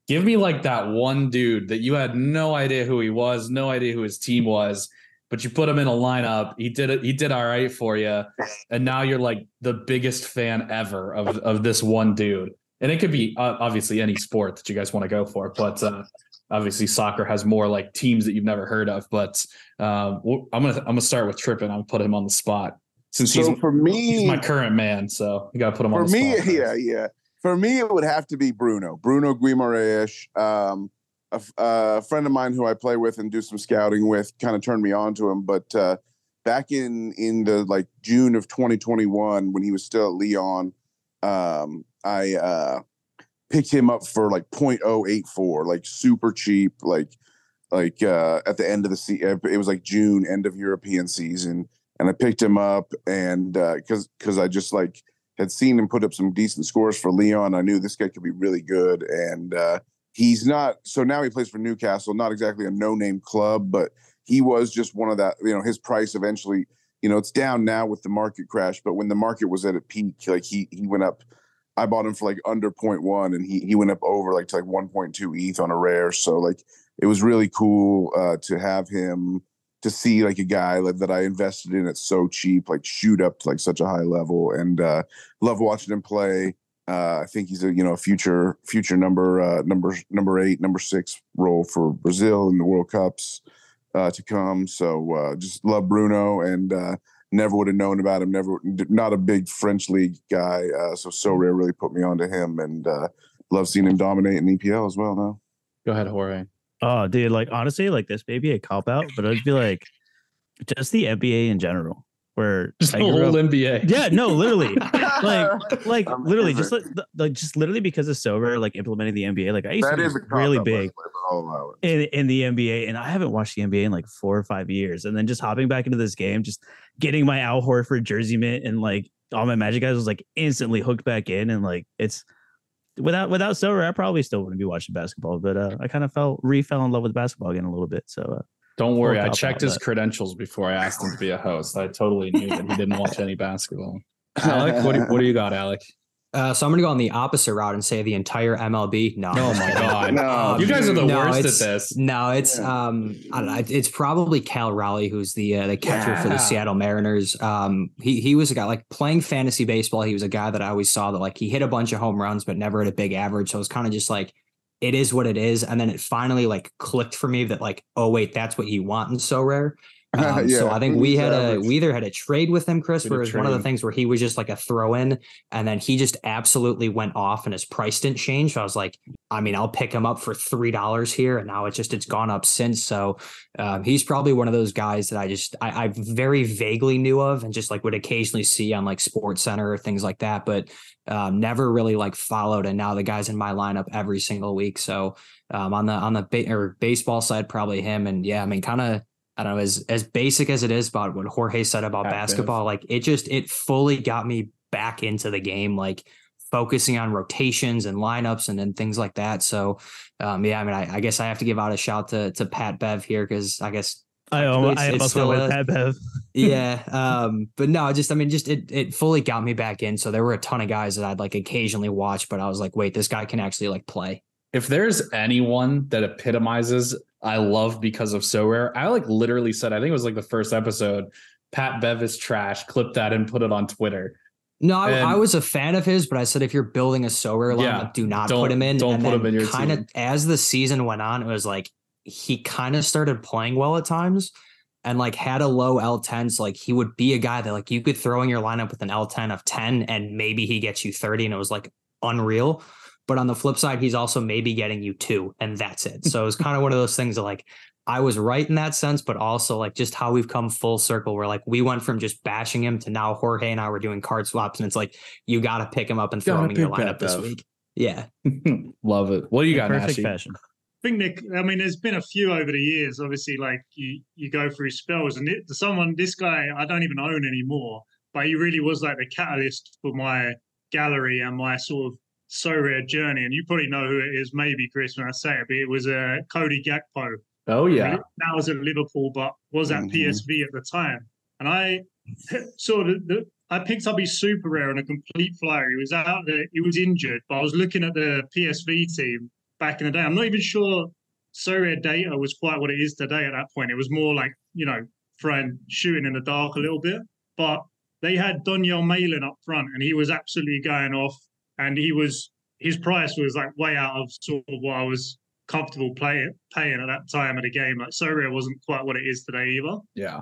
Give me like that one dude that you had no idea who he was, no idea who his team was, but you put him in a lineup. He did it. He did all right for you, and now you're like the biggest fan ever of of this one dude. And it could be uh, obviously any sport that you guys want to go for, but uh, obviously soccer has more like teams that you've never heard of. But uh, I'm gonna I'm gonna start with Trippin. I'll put him on the spot since so he's for me he's my current man. So you got to put him on. The For me, yeah, yeah. For me, it would have to be Bruno, Bruno Guimaraes. Um, a, a, friend of mine who I play with and do some scouting with kind of turned me on to him. But uh, back in in the like June of 2021, when he was still at Lyon, um, I uh, picked him up for like 0.084, like super cheap, like like uh, at the end of the season. It was like June, end of European season, and I picked him up and because uh, because I just like had seen him put up some decent scores for Lyon. I knew this guy could be really good, and uh, he's not. So now he plays for Newcastle, not exactly a no-name club, but he was just one of that. You know, his price eventually. You know, it's down now with the market crash, but when the market was at a peak, like he he went up I bought him for like under 0.1 and he he went up over like to like 1.2 ETH on a rare. So like it was really cool uh, to have him to see like a guy like, that I invested in at so cheap, like shoot up to like such a high level and uh, love watching him play. Uh, I think he's a you know future future number uh, number number eight number six role for Brazil in the World Cups uh, to come. So uh, just love Bruno and uh, never would have known about him. Never, not a big French league guy. Uh, so Sorare really put me onto him, and uh, love seeing him dominate in EPL as well. Now, Go ahead, Jorge. Oh, dude, like honestly, like this may be a cop out, but I'd be like, just the NBA in general, where Just I the grew whole up- NBA. Yeah, no, literally, like, like I'm literally, different. just like, like, just literally because of Sorare, like implementing the NBA. Like I used that to be really cop-out, by the big way, but I'll allow it. in in the NBA, and I haven't watched the NBA in like four or five years. And then just hopping back into this game, just getting my Al Horford jersey mint and like all my Magic guys was like instantly hooked back in, and like it's without without Silver, I probably still wouldn't be watching basketball. But uh, I kind of fell re fell in love with basketball again a little bit. So uh, Don't worry, I checked his but- credentials before I asked him to be a host. I totally knew that he didn't watch any basketball. Alec, what do, what do you got, Alec? Uh, so I'm gonna go on the opposite route and say the entire MLB. No. Oh my god, No, you guys are the No, worst at this. No, it's Yeah. um, I don't know. It's probably Cal Raleigh, who's the uh, the catcher for the Seattle Mariners. Um, he he was a guy like playing fantasy baseball. He was a guy that I always saw that like he hit a bunch of home runs, but never at a big average. So it was kind of just like it is what it is. And then it finally like clicked for me that like oh wait, that's what you want in Sorare. Um, so I think we had a we either had a trade with him, Chris, where it was one of the things where he was just like a throw in, and then he just absolutely went off, and his price didn't change. So I was like, I mean, I'll pick him up for three dollars here, and now it's just it's gone up since. So um, he's probably one of those guys that I just I, I very vaguely knew of, and just like would occasionally see on like Sports Center or things like that, but um, never really like followed. And now the guy's in my lineup every single week. So um, on the on the ba- or baseball side, probably him. And yeah, I mean, kind of. I don't know, as as basic as it is about what Jorge said about basketball, like it just it fully got me back into the game, like focusing on rotations and lineups and, and things like that. So um yeah, I mean I, I guess I have to give out a shout to to Pat Bev here because I guess I It's- I also still with Pat Bev. yeah. Um, but no, just I mean, just it it fully got me back in. So there were a ton of guys that I'd like occasionally watch, but I was like, wait, this guy can actually like play. If there's anyone that epitomizes I love because of Sorare, I like literally said, I think it was like the first episode, Pat Bev is trash, clip that and put it on Twitter. No, I, I was a fan of his, but I said if you're building a Sorare lineup, Yeah, do not put him in. don't and put him in your kind of team. as the season went on, it was like he kind of started playing well at times and like had a low L10. So like he would be a guy that like you could throw in your lineup with an L10 of 10 and maybe he gets you 30 and it was like unreal. But on the flip side, he's also maybe getting you two and that's it. So it was kind of one of those things that like I was right in that sense, but also like just how we've come full circle where like we went from just bashing him to now Jorge and I were doing card swaps and it's like you got to pick him up and throw Gotta him in your lineup this up. week. Yeah. love it. What do you got, Perfect Nashi? fashion. I think Nick. I mean, there's been a few over the years. Obviously, like you, you go through spells, and it, someone, this guy, I don't even own anymore, but he really was like the catalyst for my gallery and my sort of Sorare journey. And you probably know who it is, maybe Chris, when I say it, but it was uh, Cody Gakpo. Oh yeah. Now was at Liverpool, but was at Mhm. PSV at the time. And I sort of the, I picked up his super rare on a complete flyer. He was out there, he was injured, but I was looking at the PSV team back in the day. I'm not even sure SorareData was quite what it is today at that point. It was more like, you know, throwing shooting in the dark a little bit. But they had Donyell Malen up front and he was absolutely going off and he was his price was like way out of sort of what I was comfortable playing paying at that time of the game. Like Sorare wasn't quite what it is today either. Yeah.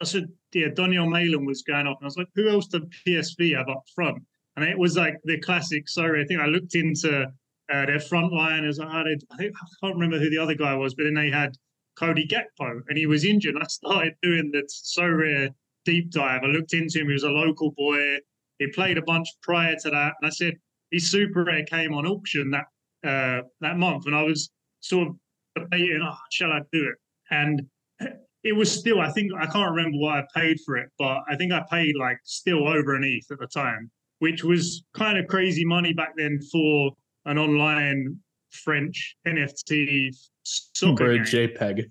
I said, yeah, Donyell Malen was going off, and I was like, who else did PSV have up front? And it was like the classic. Sorry, I think I looked into uh, their front line as I had. I think I can't remember who the other guy was, but then they had Cody Gakpo, and he was injured. I started doing the Sorare deep dive. I looked into him. He was a local boy. He played a bunch prior to that, and I said his super rare came on auction that uh, that month, and I was sort of debating, oh, shall I do it? And it was still, I think, I can't remember what I paid for it, but I think I paid like still over an ETH at the time, which was kind of crazy money back then for an online French NFT soccer game. JPEG.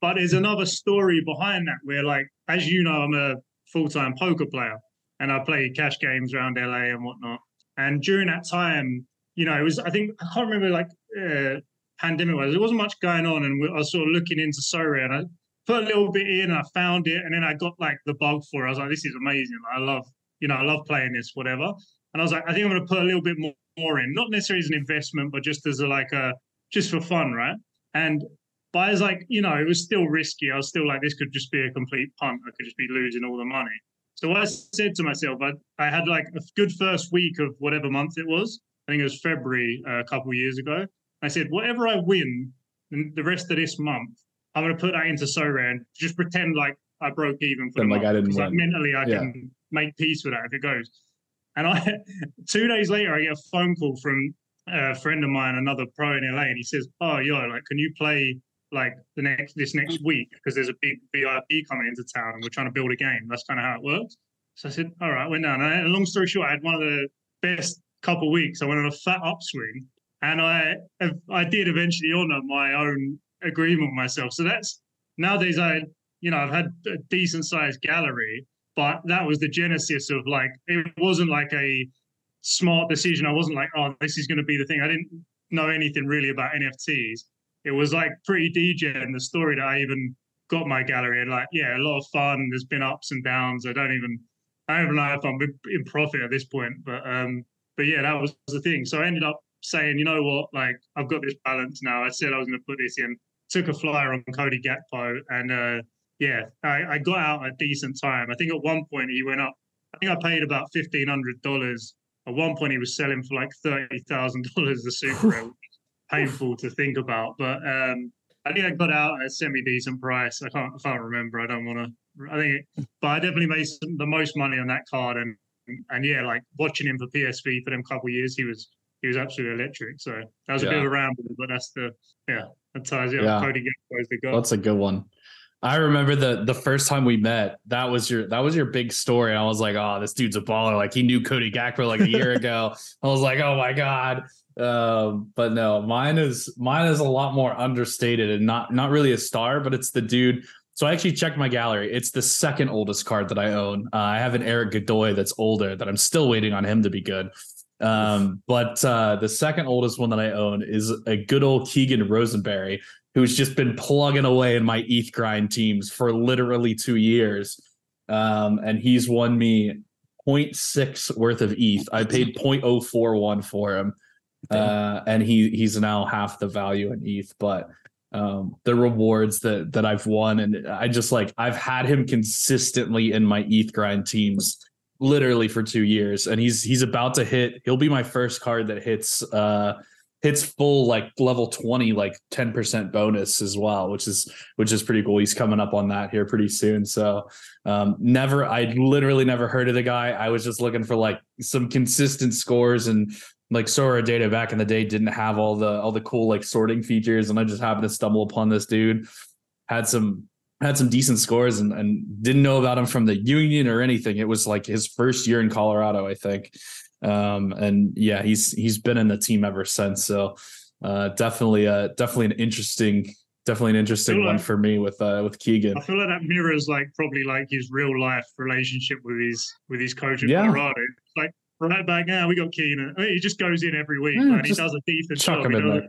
But there's another story behind that where, like, as you know, I'm a full time poker player and I play cash games around LA and whatnot. And during that time, you know, it was, I think, I can't remember, like, uh, pandemic was, there wasn't much going on. And I was sort of looking into Sorare and I put a little bit in, and I found it, and then I got like the bug for it. I was like, this is amazing. I love, you know, I love playing this, whatever. And I was like, I think I'm going to put a little bit more, more in, not necessarily as an investment, but just as a, like a, just for fun, right? And But I was like, you know, it was still risky. I was still like, this could just be a complete punt. I could just be losing all the money. So I said to myself, I, I had like a good first week of whatever month it was. I think it was February uh, a couple of years ago. I said, whatever I win the rest of this month, I'm going to put that into Sorare and just pretend like I broke even for the like, month. I didn't 'Cause, like, win. mentally, I Yeah. can make peace with that if it goes. And I, two days later, I get a phone call from a friend of mine, another pro in LA, and he says, "Oh, yo, like, can you play like the next this next week because there's a big VIP coming into town and we're trying to build a game." That's kind of how it works. So I said, "All right," went down. And long story short, I had one of the best couple of weeks. I went on a fat upswing, and I I did eventually honor my own agreement with myself. So that's nowadays I you know I've had a decent sized gallery, but that was the genesis of like it wasn't like a smart decision. I wasn't like, oh, this is going to be the thing. I didn't know anything really about NFTs. It was like pretty DJ and the story that I even got my gallery and like, yeah, a lot of fun. There's been ups and downs. I don't even, I don't even know if I'm in profit at this point, but um, but yeah, that was the thing. So I ended up saying, you know what, like I've got this balance now. I said I was going to put this in. Took a flyer on Cody Gakpo, and uh, yeah, I, I got out a decent time. I think at one point he went up. I think I paid about fifteen hundred dollars. At one point he was selling for like thirty thousand dollars the super rare, which is painful to think about. But um, I think I got out at a semi decent price. I can't I can't remember. I don't want to. I think, it, but I definitely made some, the most money on that card, and and yeah, like watching him for PSV for them couple of years, he was he was absolutely electric. So that was a bit of a ramble, but that's the yeah that ties it. Yeah. Cody Gakpo is the guy. That's a good one. I remember the the first time we met. That was your that was your big story. I was like, oh, this dude's a baller. Like he knew Cody Gakpo like a year ago. I was like, oh my god. Um, but no, mine is mine is a lot more understated and not not really a star, but it's the dude. So I actually checked my gallery. It's the second oldest card that I own. Uh, I have an Erik Godoy that's older that I'm still waiting on him to be good. Um, but uh, the second oldest one that I own is a good old Keegan Rosenberry, who's just been plugging away in my ETH grind teams for literally two years. Um, and he's won me 0.6 worth of ETH. I paid 0.041 for him. Uh, and he he's now half the value in ETH, but um the rewards that that I've won and I just like I've had him consistently in my ETH grind teams literally for 2 years and he's he's about to hit he'll be my first card that hits uh hits full like level 20 like 10% bonus as well which is which is pretty cool. He's coming up on that here pretty soon. So um never i literally never heard of the guy. I was just looking for like some consistent scores and like SorareData back in the day didn't have all the all the cool like sorting features and i just happened to stumble upon this dude. Had some had some decent scores and, and didn't know about him from the union or anything. It was like his first year in colorado i think. Um and yeah he's he's been in the team ever since. So uh definitely uh definitely an interesting definitely an interesting one like- for me with uh with keegan. I feel like that mirrors like probably like his real life relationship with his with his coach in Yeah. Colorado. It's like right back now we got Keenan. I mean, he just goes in every week hmm, Yeah, and he does a decent chuck job. him He in does,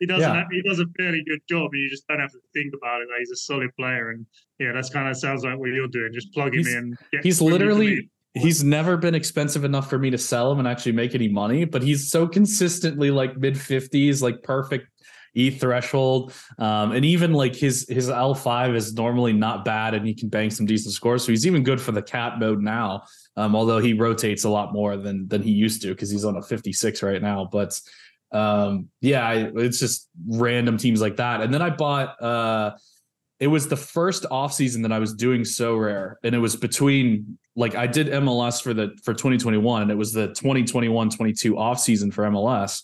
he does Yeah. an, he does a fairly good job. You just don't have to think about it. Like he's a solid player, and yeah, that's kind of sounds like what you're doing. Just plug him He's- in. he's bring him to literally he's never been expensive enough for me to sell him and actually make any money but he's so consistently like mid 50s like perfect e threshold um and even like his his l5 is normally not bad and he can bang some decent scores so he's even good for the cat mode now um although he rotates a lot more than than he used to because he's on a 56 right now but um yeah I, it's just random teams like that and then i bought uh it was the first offseason that I was doing so rare. And it was between like I did MLS for the for 2021 and it was the 2021-22 offseason for MLS.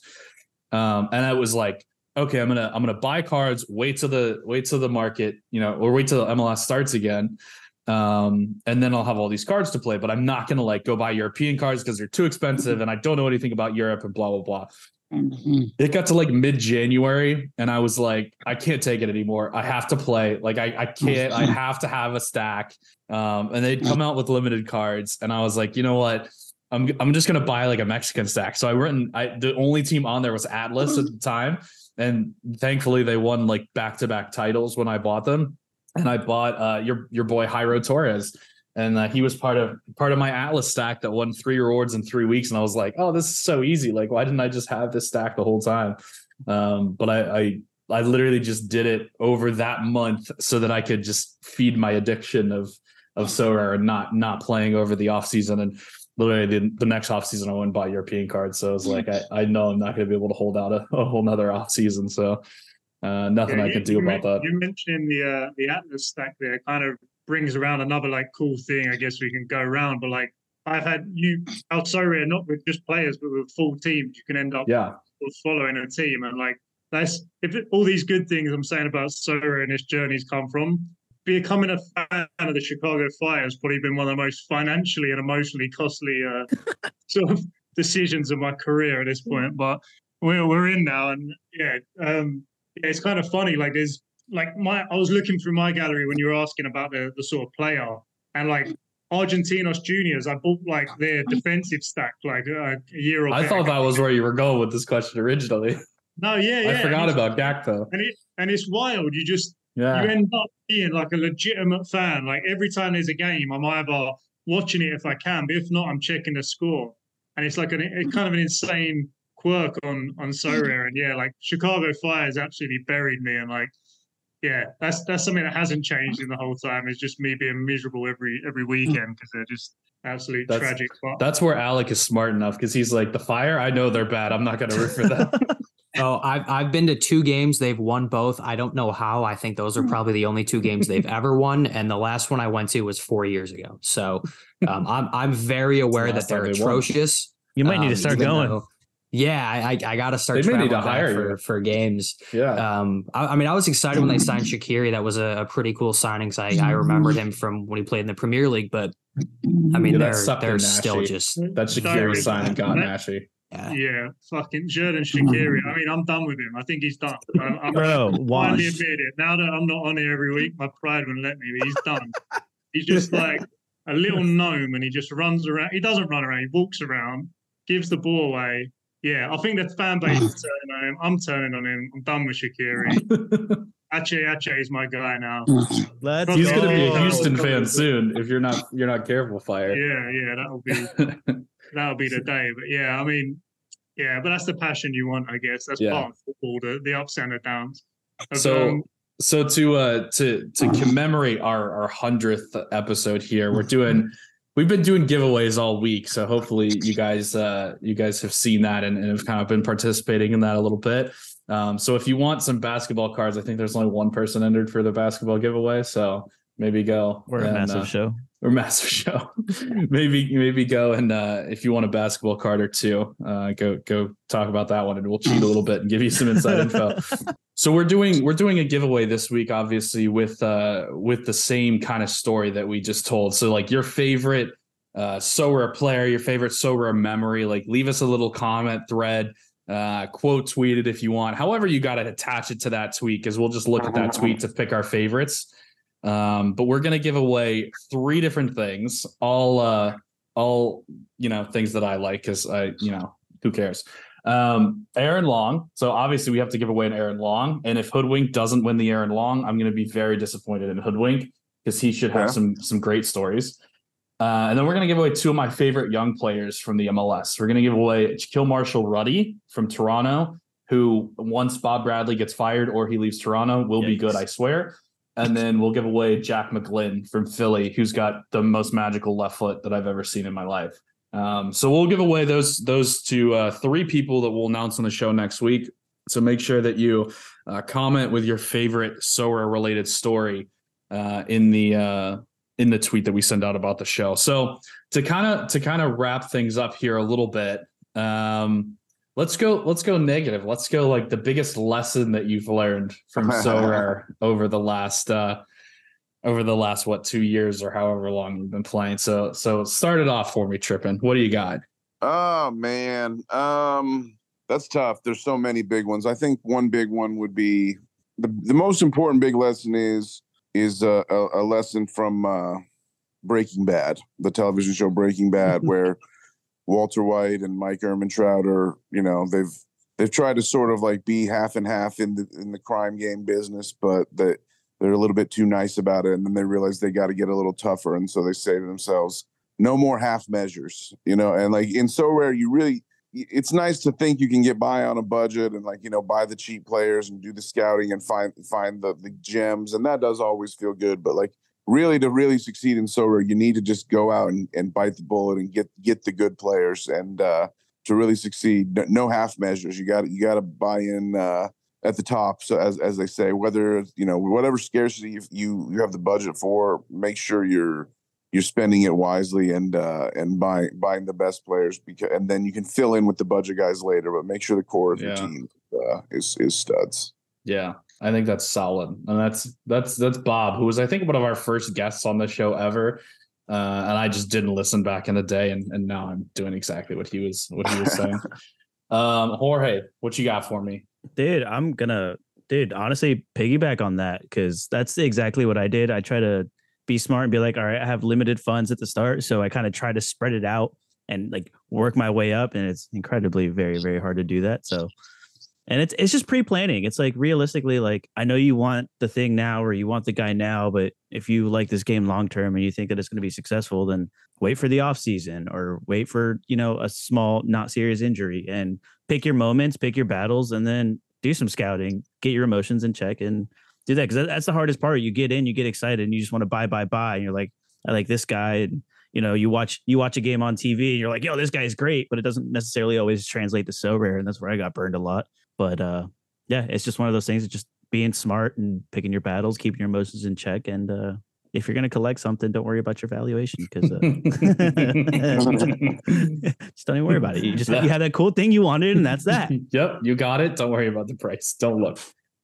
Um, and I was like, okay, I'm gonna I'm gonna buy cards, wait till the wait till the market, you know, or wait till MLS starts again. Um, and then I'll have all these cards to play, but I'm not gonna like go buy European cards because they're too expensive and I don't know anything about Europe and blah blah blah it got to like mid January and I was like, I can't take it anymore. I have to play. Like I, I can't, I have to have a stack. Um, and they'd come out with limited cards. And I was like, you know what? I'm I'm just gonna buy like a Mexican stack. So I went and I the only team on there was Atlas at the time. And thankfully they won like back-to-back titles when I bought them. And I bought uh your your boy Jairo Torres. And uh, he was part of part of my Atlas stack that won three rewards in three weeks. And I was like, oh, this is so easy. Like, why didn't I just have this stack the whole time? Um, but I, I I literally just did it over that month so that I could just feed my addiction of of Sorare and not not playing over the off season and literally the, the next off season I went and bought European cards. So I was like, I, I know I'm not going to be able to hold out a, a whole nother off season. So uh, nothing Yeah, I can do about that. You mentioning the uh, the Atlas stack there kind of brings around another like cool thing. I guess we can go around, but like I've had you out so not with just players, but with full teams. You can end up Yeah. following a team, and like that's if all these good things I'm saying about Sorare and this journey's come from. Becoming a fan of the Chicago Fire has probably been one of the most financially and emotionally costly uh, sort of decisions of my career at this point. But we're we're in now, and yeah, um, yeah, it's kind of funny. Like there's like my I was looking through my gallery when you were asking about the the sort of player, and like Argentinos Juniors, I bought like their defensive stack like uh, a year or I better thought ago. that was where you were going with this question originally. no, yeah, yeah. I forgot about Gakpo. and it and it's wild. You just you end up being like a legitimate fan. Like every time there's a game, I'm either watching it if I can, but if not, I'm checking the score. And it's like an it's kind of an insane quirk on on Sorare. And yeah, like Chicago Fire has absolutely buried me. And like, yeah, that's that's something that hasn't changed in the whole time. It's just me being miserable every every weekend because they're just absolute That's- tragic. That's where Alec is smart enough because he's like, the fire, I know they're bad. I'm not going to root for them. Oh, I've I've been to two games. They've won both. I don't know how. I think those are probably the only two games they've ever won, and the last one I went to was four years ago. So um, I'm I'm very aware last that they're time they won. atrocious. You might need to Um, start even going. though- yeah, I I, I got to start. They may need to traveling back hire for, you. for games. yeah. Um, I, I mean, I was excited when they signed Shaqiri. That was a, a pretty cool signing. 'cause I I remembered him from when he played in the Premier League. But I mean, Yeah, that they're they're still Nashi. just that Shaqiri sign and got Nashy. Yeah. yeah, fucking Xherdan Shaqiri. I mean, I'm done with him. I think he's done. I'm, I'm Bro, finally admit it. Now that I'm not on here every week, my pride wouldn't let me. But he's done. he's just like a little gnome, and he just runs around. He doesn't run around. He walks around, gives the ball away. Yeah, I think the fan base is turning on him. I'm turning on him. I'm done with Shaqiri. Ache Ache is my guy now. Let's He's going to be a Houston fan soon if you're not you're not careful, fire. Yeah, yeah, that'll be that'll be the day. But yeah, I mean, yeah, but that's the passion you want, I guess. That's Yeah. part of football, the, the ups and the downs. Of, So um, so to uh to to commemorate our our hundredth episode here, we're doing we've been doing giveaways all week. So hopefully you guys uh you guys have seen that and, and have kind of been participating in that a little bit. Um so if you want some basketball cards, I think there's only one person entered for the basketball giveaway. So maybe go We're a and, massive uh, show. or massive show. maybe maybe go and uh, if you want a basketball card or two, uh, go go talk about that one, and we'll cheat a little bit and give you some inside info. So we're doing we're doing a giveaway this week, obviously with uh with the same kind of story that we just told. So like your favorite uh Sorare player, your favorite Sorare memory, like leave us a little comment thread. Uh, quote tweet it if you want. However, you got to attach it to that tweet because we'll just look at that tweet to pick our favorites. Um, but we're gonna give away three different things, all uh all you know, things that I like because I, you know, who cares? Um, Aaron Long. So obviously we have to give away an Aaron Long. And if Hoodwink doesn't win the Aaron Long, I'm gonna be very disappointed in Hoodwink because he should have Yeah. some some great stories. Uh, and then we're going to give away two of my favorite young players from the MLS. We're going to give away Jahkeele Marshall-Rutty from Toronto, who once Bob Bradley gets fired or he leaves Toronto will be good, I swear. And then we'll give away Jack McGlynn from Philly, who's got the most magical left foot that I've ever seen in my life. Um, so we'll give away those those to uh, three people that we'll announce on the show next week. So make sure that you uh, comment with your favorite Sorare related story uh, in the uh, in the tweet that we send out about the show. So to kind of to kind of wrap things up here a little bit, um, let's go let's go negative. Let's go like the biggest lesson that you've learned from Sorare over the last uh, over the last what two years or however long you've been playing. So so start it off for me, Trippin. What do you got? Oh man, um, that's tough. There's so many big ones. I think one big one would be the the most important big lesson is is a, a, a lesson from uh, Breaking Bad, the television show Breaking Bad, where Walter White and Mike Ehrmantraut are, you know, they've they've tried to sort of like be half and half in the in the crime game business, but that they're a little bit too nice about it, and then they realize they got to get a little tougher, and so they say to themselves, no more half measures, you know, and like in Sorare, you really it's nice to think you can get by on a budget and like you know buy the cheap players and do the scouting and find find the the gems and that does always feel good but like really to really succeed in Sorare you need to just go out and, and bite the bullet and get get the good players and uh to really succeed no half measures you got you got to buy in uh at the top so as as they say whether you know whatever scarcity you you have the budget for make sure you're you're spending it wisely and uh, and buying buying the best players because and then you can fill in with the budget guys later. But make sure the core of yeah. your team uh, is is studs. Yeah, I think that's solid, and that's that's that's Bob, who was I think one of our first guests on the show ever. Uh, and I just didn't listen back in the day, and, and now I'm doing exactly what he was what he was saying. um, Jorge, what you got for me, dude? I'm gonna, dude. Honestly, piggyback on that because that's exactly what I did. I try to be smart and be like, all right, I have limited funds at the start. So I kind of try to spread it out and like work my way up. And it's incredibly very, very hard to do that. So and it's it's just pre-planning. It's like realistically, like I know you want the thing now or you want the guy now, but if you like this game long term and you think that it's going to be successful, then wait for the off season or wait for you know a small, not serious injury and pick your moments, pick your battles, and then do some scouting, get your emotions in check, and do that because that's the hardest part. You get in, you get excited, and you just want to buy, buy, buy, and you're like, I like this guy, and you know, you watch you watch a game on TV, and you're like, yo, this guy's great, but it doesn't necessarily always translate to Sorare, and that's where I got burned a lot. But uh, yeah, it's just one of those things. Just being smart and picking your battles, keeping your emotions in check, and uh, if you're going to collect something, don't worry about your valuation because uh, just don't even worry about it. You just you had that cool thing you wanted, and that's that. yep, you got it. Don't worry about the price. Don't look.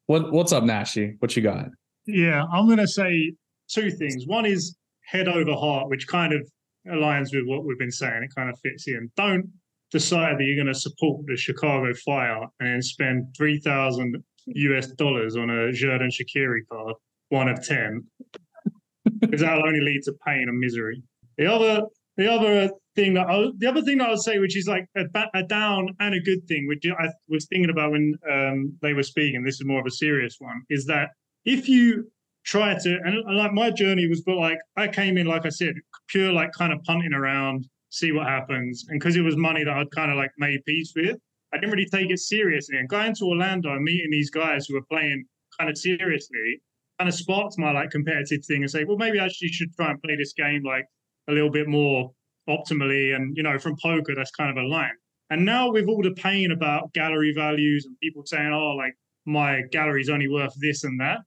What what's up, Nashi? What you got? Yeah, I'm gonna say two things. One is head over heart, which kind of aligns with what we've been saying. It kind of fits in. Don't decide that you're going to support the Chicago Fire and spend three thousand US dollars on a Xherdan Shaqiri card, one of ten, because that'll only lead to pain and misery. The other, the other thing that I, the other thing that I would say, which is like a, a, down and a good thing, which I was thinking about when um, they were speaking. This is more of a serious one. Is that if you try to and like my journey was, but like I came in, like I said, pure like kind of punting around, see what happens, and because it was money that I'd kind of like made peace with, I didn't really take it seriously. And going to Orlando and meeting these guys who were playing kind of seriously kind of sparked my like competitive thing and say, well, maybe I actually should try and play this game like a little bit more optimally. And, you know, from poker, that's kind of a line. And now with all the pain about gallery values and people saying, oh, like my gallery's only worth this and that,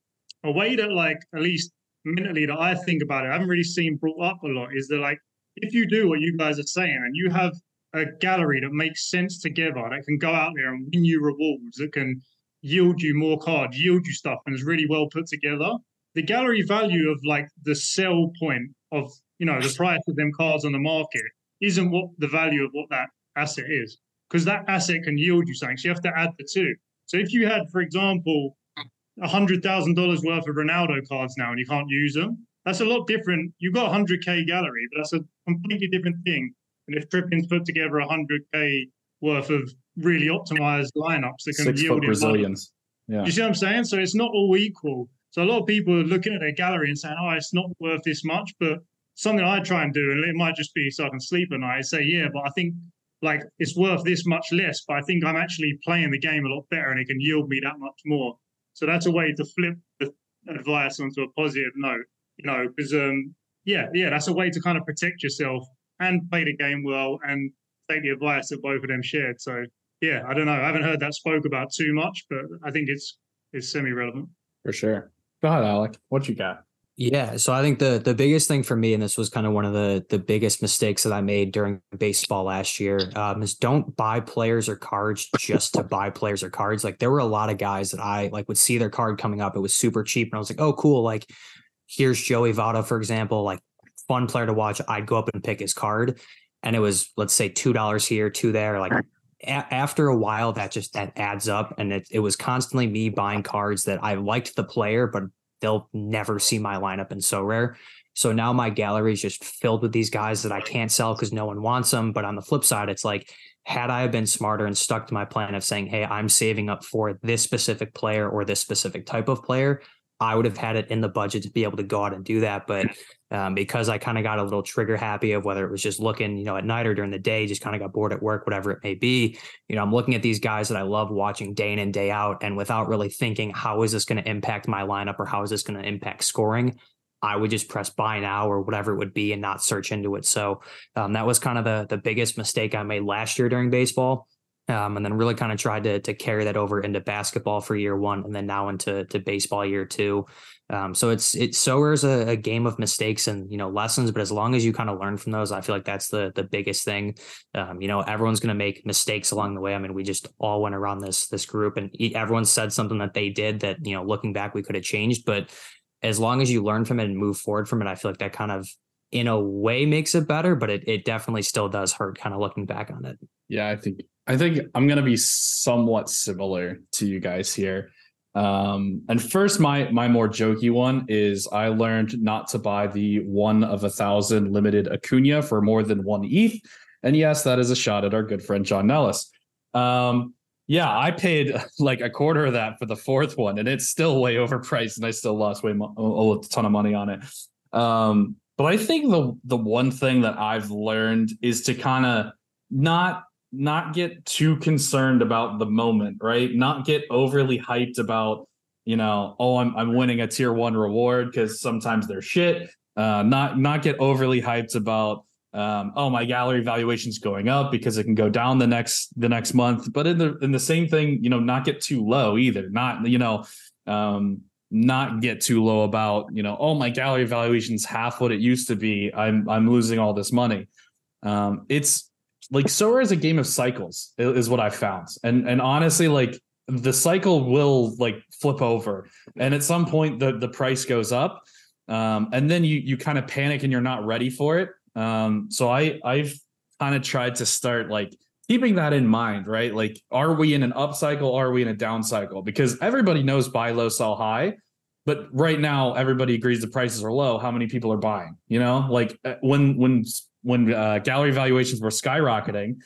a way that, like, at least mentally that I think about it, I haven't really seen brought up a lot is that, like, if you do what you guys are saying and you have a gallery that makes sense together, that can go out there and win you rewards, that can yield you more cards, yield you stuff, and is really well put together, the gallery value of like the sell point of you know, the price of them cards on the market isn't what the value of what that asset is. Because that asset can yield you something. So you have to add the two. So if you had, for example, hundred thousand dollars worth of Ronaldo cards now and you can't use them, that's a lot different. You've got a hundred K gallery, but that's a completely different thing. And if Trippin's put together a hundred K worth of really optimized lineups that can Six yield Brazilians. Yeah. You see what I'm saying? So it's not all equal. So a lot of people are looking at their gallery and saying, "Oh, it's not worth this much," but something I try and do, and it might just be so I can sleep at night. I say, yeah, but I think like it's worth this much less, but I think I'm actually playing the game a lot better, and it can yield me that much more. So that's a way to flip the advice onto a positive note, you know, because um, yeah, yeah, that's a way to kind of protect yourself and play the game well and take the advice that both of them shared. So yeah, I don't know. I haven't heard that spoke about too much, but I think it's it's semi relevant. For sure. Go ahead, Alec. What you got? Yeah, so I think the the biggest thing for me, and this was kind of one of the the biggest mistakes that I made during baseball last year, um, is don't buy players or cards just to buy players or cards. Like there were a lot of guys that I like would see their card coming up, it was super cheap, and I was like, oh cool, like here's Joey Votto for example, like fun player to watch. I'd go up and pick his card, and it was let's say two dollars here, two there, like. A- after a while, that just that adds up, and it, it was constantly me buying cards that I liked the player, but they'll never see my lineup in Sorare. So now my gallery is just filled with these guys that I can't sell because no one wants them. But on the flip side, it's like, had I been smarter and stuck to my plan of saying, hey, I'm saving up for this specific player or this specific type of player, I would have had it in the budget to be able to go out and do that. But um, because I kind of got a little trigger happy of whether it was just looking, you know, at night or during the day, just kind of got bored at work, whatever it may be. You know, I'm looking at these guys that I love watching day in and day out, and without really thinking, how is this going to impact my lineup or how is this going to impact scoring? I would just press buy now or whatever it would be and not search into it. So um, that was kind of the the biggest mistake I made last year during baseball. Um, and then really kind of tried to to carry that over into basketball for year one, and then now into to baseball year two. Um, so it's it's so is a, a, game of mistakes and you know lessons, but as long as you kind of learn from those, I feel like that's the the biggest thing. Um, you know, everyone's going to make mistakes along the way. I mean, we just all went around this this group, and everyone said something that they did that you know, looking back, we could have changed. But as long as you learn from it and move forward from it, I feel like that kind of in a way makes it better, but it, it definitely still does hurt kind of looking back on it. Yeah, I think I think I'm gonna be somewhat similar to you guys here. Um, and first, my my more jokey one is I learned not to buy the one of a thousand limited Acuna for more than one ETH. And yes, that is a shot at our good friend John Nellis. Um, yeah, I paid like a quarter of that for the fourth one, and it's still way overpriced, and I still lost way mo- a ton of money on it. Um, but I think the the one thing that I've learned is to kind of not not get too concerned about the moment, right? Not get overly hyped about, you know, oh, I'm I'm winning a tier one reward because sometimes they're shit. Uh, not not get overly hyped about um, oh my gallery valuation's going up because it can go down the next the next month. But in the in the same thing, you know, not get too low either. Not you know, um, not get too low about you know, oh my gallery valuation's half what it used to be. I'm I'm losing all this money. Um, it's like Sorare is a game of cycles is what I found. And and honestly, like the cycle will like flip over. And at some point the the price goes up. Um, and then you you kind of panic and you're not ready for it. Um, so I I've kind of tried to start like keeping that in mind, right? Like, are we in an up cycle? Are we in a down cycle? Because everybody knows buy low, sell high. But right now, everybody agrees the prices are low. How many people are buying? You know, like uh, when when when uh, gallery valuations were skyrocketing,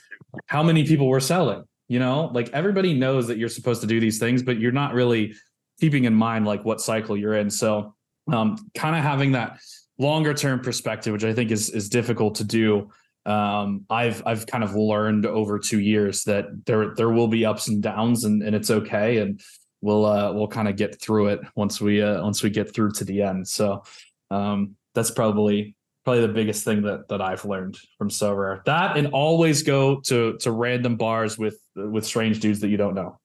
how many people were selling? You know, like everybody knows that you're supposed to do these things, but you're not really keeping in mind like what cycle you're in. So, um, kind of having that longer term perspective, which I think is is difficult to do. Um, I've I've kind of learned over two years that there there will be ups and downs, and and it's okay, and we'll uh, we'll kind of get through it once we uh, once we get through to the end. So um, that's probably probably the biggest thing that that I've learned from sober. That and always go to to random bars with with strange dudes that you don't know.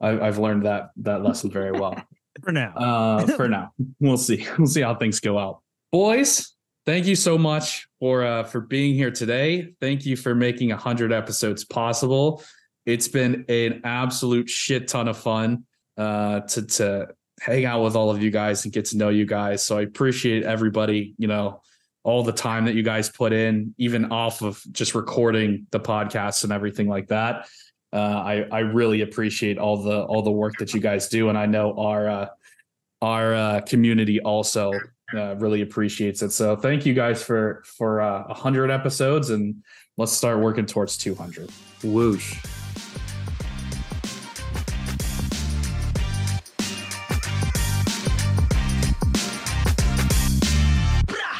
I, have learned that that lesson very well. for now. Uh, for now, we'll see. We'll see how things go out, boys. Thank you so much for uh, for being here today. Thank you for making hundred episodes possible. It's been an absolute shit ton of fun uh, to to hang out with all of you guys and get to know you guys. So I appreciate everybody. You know all the time that you guys put in, even off of just recording the podcast and everything like that. Uh, I I really appreciate all the all the work that you guys do, and I know our uh, our uh, community also uh, really appreciates it. So thank you guys for for uh, hundred episodes, and let's start working towards two hundred. Whoosh.